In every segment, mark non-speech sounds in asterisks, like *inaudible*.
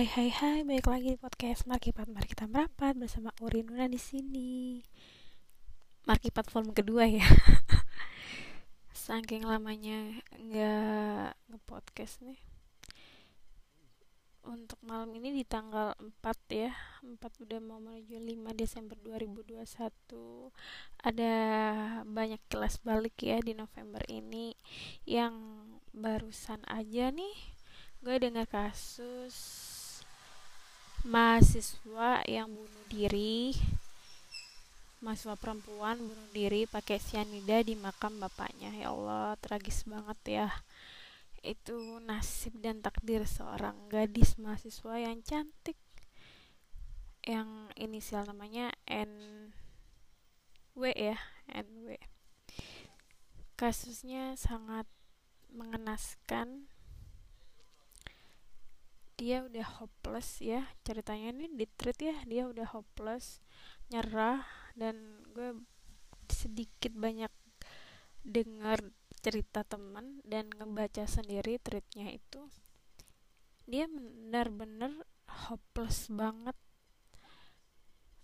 Hai hai hai, balik lagi di podcast Markipat Mari kita merapat bersama Uri Nuna di sini. Markipat volume kedua ya. *laughs* Saking lamanya nggak ngepodcast nih. Untuk malam ini di tanggal 4 ya 4 udah mau menuju 5 Desember 2021 Ada banyak kelas balik ya di November ini Yang barusan aja nih gue dengar kasus mahasiswa yang bunuh diri mahasiswa perempuan bunuh diri pakai sianida di makam bapaknya. Ya Allah tragis banget ya. Itu nasib dan takdir seorang gadis mahasiswa yang cantik. Yang inisial namanya N W ya NW kasusnya sangat mengenaskan dia udah hopeless ya ceritanya ini di treat ya dia udah hopeless nyerah dan gue sedikit banyak dengar cerita teman dan ngebaca sendiri treatnya itu. Dia benar-benar hopeless banget.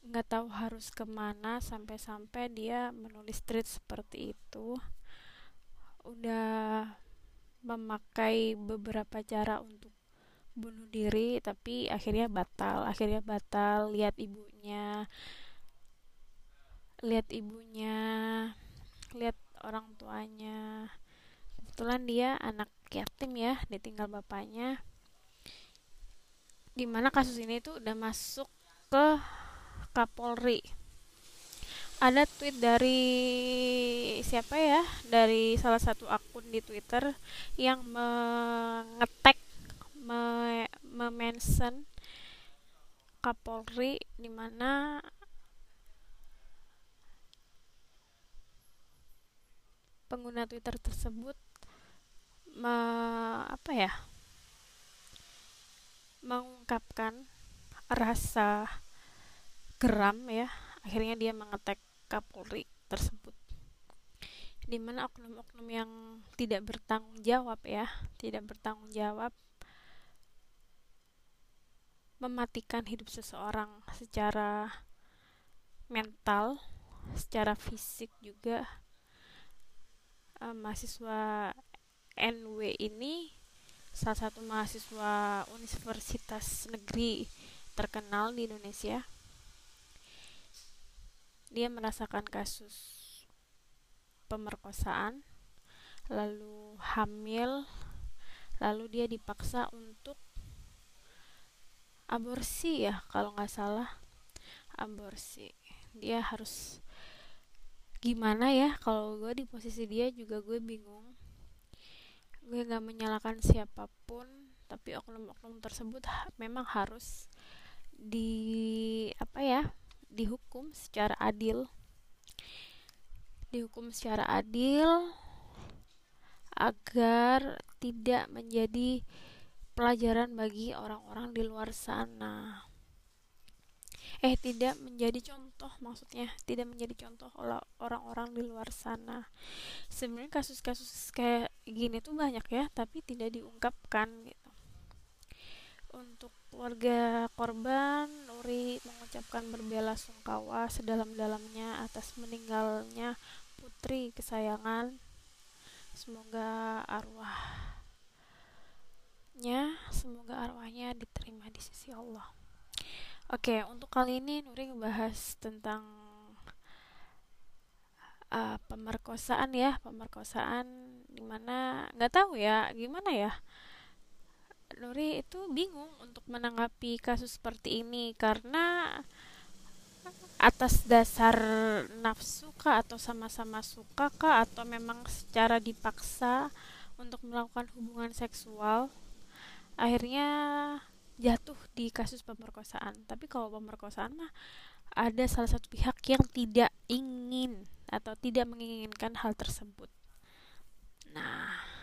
Nggak tahu harus ke mana sampai-sampai dia menulis tweet seperti itu. Udah memakai beberapa cara untuk bunuh diri tapi akhirnya batal. Akhirnya batal lihat ibunya. Lihat ibunya lihat orang tuanya. Kebetulan dia anak yatim ya ditinggal bapaknya. Di mana kasus ini tuh udah masuk ke Kapolri. Ada tweet dari siapa ya? Dari salah satu akun di Twitter yang mengetek memention Kapolri di mana pengguna Twitter tersebut me, apa ya mengungkapkan rasa geram ya akhirnya dia mengetek Kapolri tersebut. Di mana oknum-oknum yang tidak bertanggung jawab ya tidak bertanggung jawab mematikan hidup seseorang secara mental, secara fisik juga. Uh, mahasiswa NW ini salah satu mahasiswa universitas negeri terkenal di Indonesia. Dia merasakan kasus pemerkosaan, lalu hamil, lalu dia dipaksa untuk aborsi ya kalau nggak salah. Aborsi. Dia harus gimana ya? Kalau gue di posisi dia juga gue bingung. Gue nggak menyalahkan siapa pun tapi oknum-oknum tersebut memang harus di apa ya dihukum secara adil. Dihukum secara adil agar tidak menjadi pelajaran bagi orang-orang di luar sana. Eh tidak menjadi contoh maksudnya tidak menjadi contoh oleh orang-orang di luar sana. Sebenarnya kasus-kasus kayak gini tuh banyak ya tapi tidak diungkapkan gitu. Untuk keluarga korban Nuri mengucapkan berbela sungkawa sedalam-dalamnya atas meninggalnya putri kesayangan. Semoga arwah arwahnya semoga arwahnya diterima di sisi Allah. Oke untuk kali ini Nuri ngebahas tentang uh, pemerkosaan ya pemerkosaan di mana nggak tahu ya gimana ya? Nuri itu bingung untuk menanggapi kasus seperti ini karena atas dasar nafsu kah atau sama-sama suka kah atau memang secara dipaksa untuk melakukan hubungan seksual akhirnya jatuh di kasus pemerkosaan. Tapi kalau pemerkosaan mah ada salah satu pihak yang tidak ingin atau tidak menginginkan hal tersebut. Nah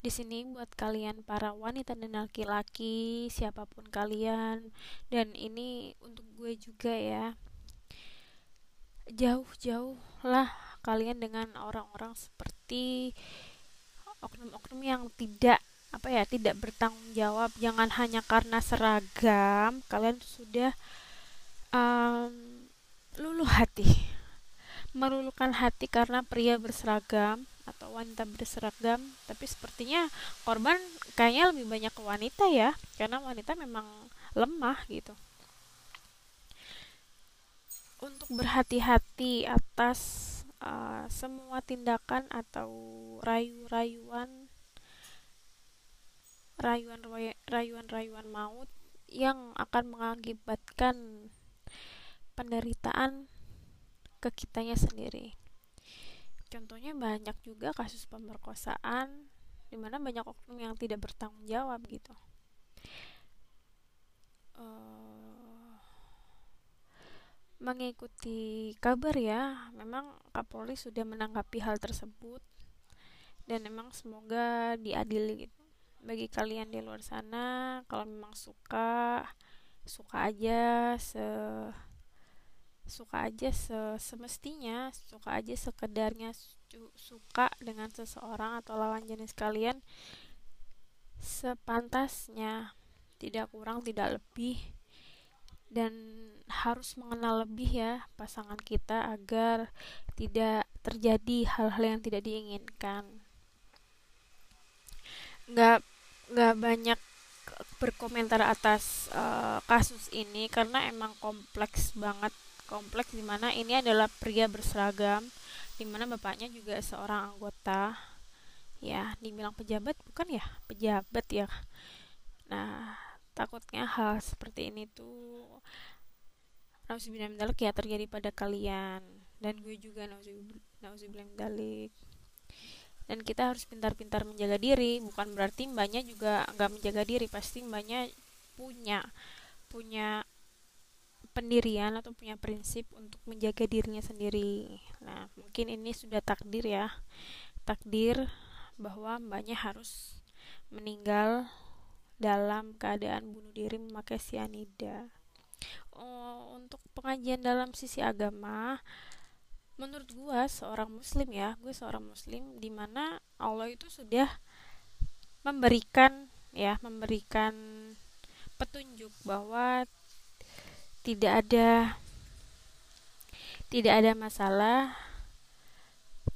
di sini buat kalian para wanita dan laki-laki siapa pun kalian dan ini untuk gue juga ya. Jauh-jauh lah kalian dengan orang-orang seperti oknum-oknum yang tidak apa ya tidak bertanggung jawab. Jangan hanya karena seragam kalian sudah um, luluh hati. Meluluhkan hati karena pria berseragam atau wanita berseragam. Tapi sepertinya korban kayaknya lebih banyak ke wanita ya karena wanita memang lemah gitu. Untuk berhati-hati atas uh, semua tindakan atau rayu-rayuan rayuan-rayuan maut yang akan mengakibatkan penderitaan ke kitanya sendiri. Contohnya banyak juga kasus pemerkosaan di mana banyak oknum yang tidak bertanggung jawab gitu. Uh, mengikuti kabar ya, memang Kapolri sudah menanggapi hal tersebut dan memang semoga diadili gitu. Bagi kalian di luar sana, kalau memang suka, suka aja se suka aja semestinya suka aja sekedarnya suka dengan seseorang atau lawan jenis kalian sepantasnya tidak kurang tidak lebih dan harus mengenal lebih ya pasangan kita agar tidak terjadi hal-hal yang tidak diinginkan. Nggak nggak banyak berkomentar atas uh, kasus ini karena emang kompleks banget. Kompleks di mana ini adalah pria berseragam di mana bapaknya juga seorang anggota. Ya dibilang pejabat bukan ya? Pejabat ya. Nah takutnya hal seperti ini tuh nauzubillah dalik ya terjadi pada kalian. Dan gue juga nauzubillah dalik dan kita harus pintar-pintar menjaga diri bukan berarti mbaknya juga nggak menjaga diri pasti mbaknya punya punya pendirian atau punya prinsip untuk menjaga dirinya sendiri. Nah, mungkin ini sudah takdir ya. Takdir bahwa mbaknya harus meninggal dalam keadaan bunuh diri memakai sianida. Oh, untuk pengajian dalam sisi agama, menurut gua seorang muslim ya, gue seorang muslim di mana Allah itu sudah memberikan ya, memberikan petunjuk bahwa tidak ada tidak ada masalah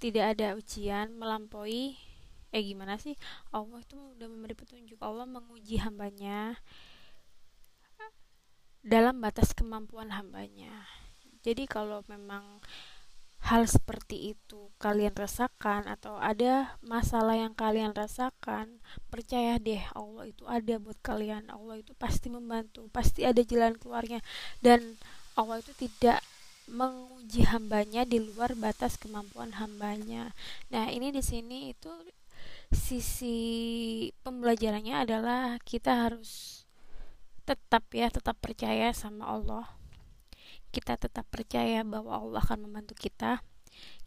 tidak ada ujian melampaui eh gimana sih? Allah itu udah memberi petunjuk Allah menguji hambanya dalam batas kemampuan hambanya. Jadi kalau memang hal seperti itu kalian rasakan atau ada masalah yang kalian rasakan, percaya deh Allah itu ada buat kalian. Allah itu pasti membantu, pasti ada jalan keluarnya dan Allah itu tidak menguji hambanya di luar batas kemampuan hambanya. Nah, ini di sini itu sisi pembelajarannya adalah kita harus tetap ya, tetap percaya sama Allah kita tetap percaya bahwa Allah akan membantu kita.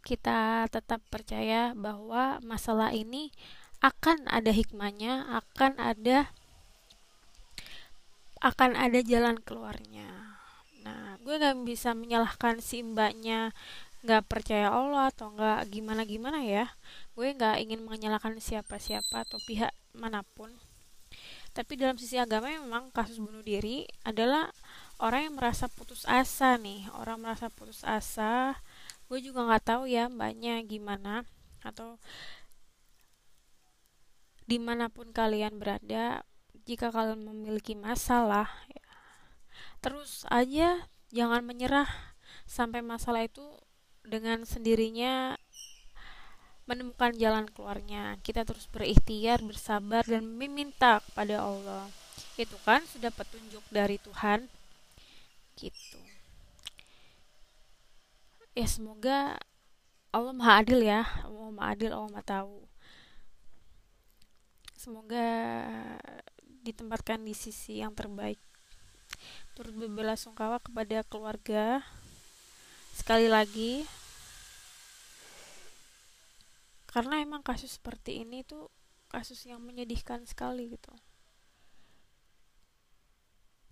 Kita tetap percaya bahwa masalah ini akan ada hikmahnya, akan ada akan ada jalan keluarnya. Nah, gue gak bisa menyalahkan si mbaknya nggak percaya Allah atau nggak gimana gimana ya. Gue nggak ingin menyalahkan siapa-siapa atau pihak mana pun. Tapi dalam sisi agama memang kasus bunuh diri adalah orang yang merasa putus asa nih orang merasa putus asa gue juga nggak tahu ya mbaknya gimana atau di mana pun kalian berada jika kalian memiliki masalah ya, terus aja jangan menyerah sampai masalah itu dengan sendirinya menemukan jalan keluarnya. Kita terus berikhtiar bersabar dan meminta kepada Allah. Itu kan sudah petunjuk dari Tuhan gitu. Ya semoga Allah maha adil ya. Allah maha adil Allah maha tahu. Semoga ditempatkan di sisi yang terbaik. Turut berbela sungkawa kepada keluarga. Sekali lagi karena emang kasus seperti ini tuh kasus yang menyedihkan sekali gitu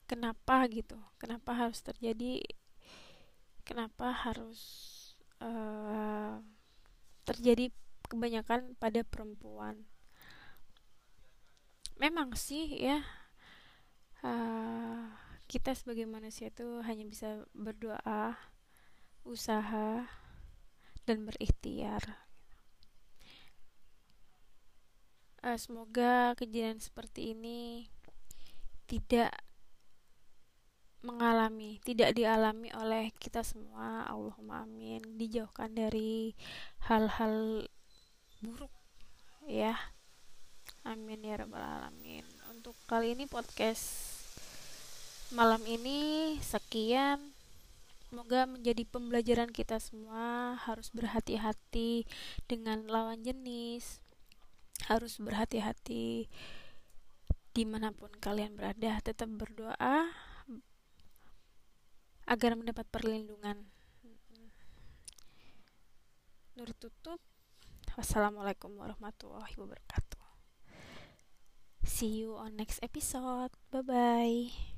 kenapa gitu kenapa harus terjadi kenapa harus uh, terjadi kebanyakan pada perempuan. Memang sih ya uh, kita sebagai manusia itu hanya bisa berdoa usaha dan berikhtiar. Uh, semoga kejadian seperti ini tidak mengalami, tidak dialami oleh kita semua. Allahumma amin. Dijauhkan dari hal-hal buruk ya. Amin ya rabbal alamin. Untuk kali ini podcast malam ini sekian. Semoga menjadi pembelajaran kita semua harus berhati-hati dengan lawan jenis. Harus berhati-hati di mana pun kalian berada tetap berdoa agar mendapat perlindungan. Nur tutup. Wassalamualaikum warahmatullahi wabarakatuh. See you on next episode. Bye bye.